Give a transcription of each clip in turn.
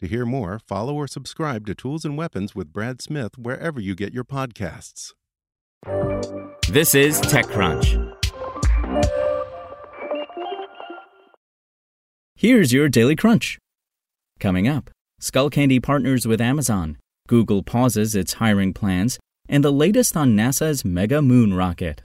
To hear more, follow or subscribe to Tools and Weapons with Brad Smith wherever you get your podcasts. This is TechCrunch. Here's your Daily Crunch. Coming up, Skullcandy partners with Amazon, Google pauses its hiring plans, and the latest on NASA's Mega Moon rocket.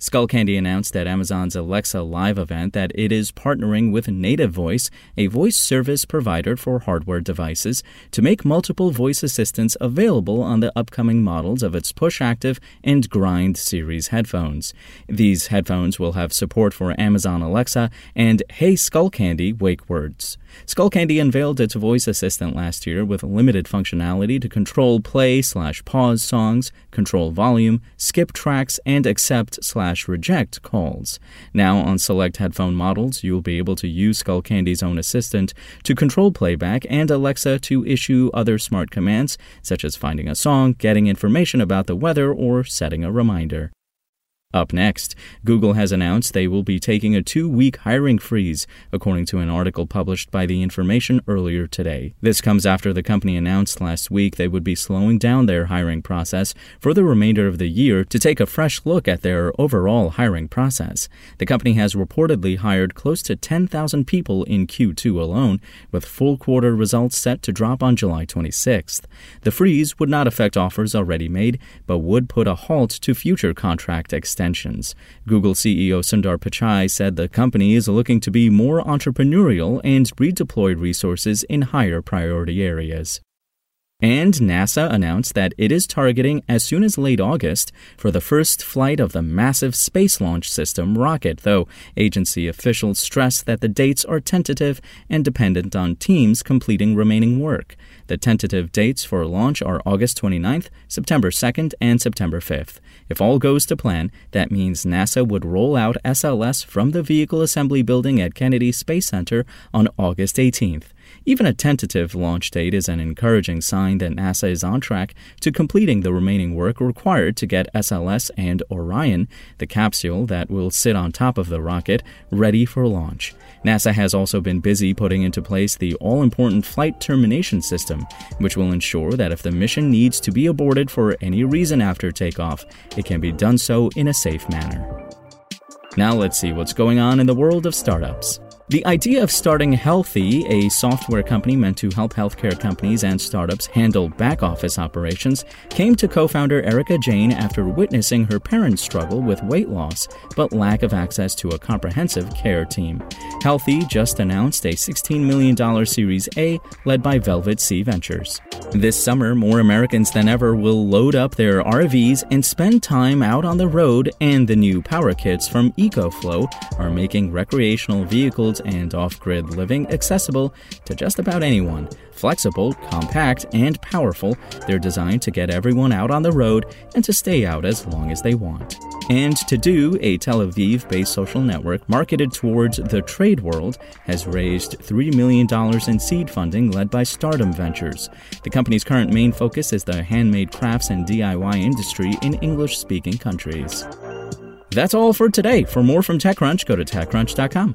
Skullcandy announced at Amazon's Alexa Live event that it is partnering with Native Voice, a voice service provider for hardware devices, to make multiple voice assistants available on the upcoming models of its Push Active and Grind series headphones. These headphones will have support for Amazon Alexa and Hey Skullcandy wake words. Skullcandy unveiled its voice assistant last year with limited functionality to control play slash pause songs, control volume, skip tracks, and accept slash reject calls. Now, on select headphone models, you'll be able to use Skullcandy's own assistant to control playback and Alexa to issue other smart commands, such as finding a song, getting information about the weather, or setting a reminder. Up next, Google has announced they will be taking a two week hiring freeze, according to an article published by The Information earlier today. This comes after the company announced last week they would be slowing down their hiring process for the remainder of the year to take a fresh look at their overall hiring process. The company has reportedly hired close to 10,000 people in Q2 alone, with full quarter results set to drop on July 26th. The freeze would not affect offers already made, but would put a halt to future contract extensions extensions. Google CEO Sundar Pichai said the company is looking to be more entrepreneurial and redeploy resources in higher priority areas. And NASA announced that it is targeting as soon as late August for the first flight of the massive Space Launch System rocket, though agency officials stress that the dates are tentative and dependent on teams completing remaining work. The tentative dates for launch are August 29th, September 2nd, and September 5th. If all goes to plan, that means NASA would roll out SLS from the Vehicle Assembly Building at Kennedy Space Center on August 18th. Even a tentative launch date is an encouraging sign that NASA is on track to completing the remaining work required to get SLS and Orion, the capsule that will sit on top of the rocket, ready for launch. NASA has also been busy putting into place the all important flight termination system, which will ensure that if the mission needs to be aborted for any reason after takeoff, it can be done so in a safe manner. Now let's see what's going on in the world of startups. The idea of starting Healthie, a software company meant to help healthcare companies and startups handle back office operations, came to co founder Erica Jain after witnessing her parents struggle with weight loss but lack of access to a comprehensive care team. Healthie just announced a $16 million Series A led by Velvet Sea Ventures. This summer, more Americans than ever will load up their RVs and spend time out on the road, and the new power kits from EcoFlow are making recreational vehicles and off grid living accessible to just about anyone. Flexible, compact, and powerful, they're designed to get everyone out on the road and to stay out as long as they want. And to do, a Tel Aviv based social network marketed towards the trade world has raised $3 million in seed funding led by Stardom Ventures. The company's current main focus is the handmade crafts and DIY industry in English speaking countries. That's all for today. For more from TechCrunch, go to TechCrunch.com.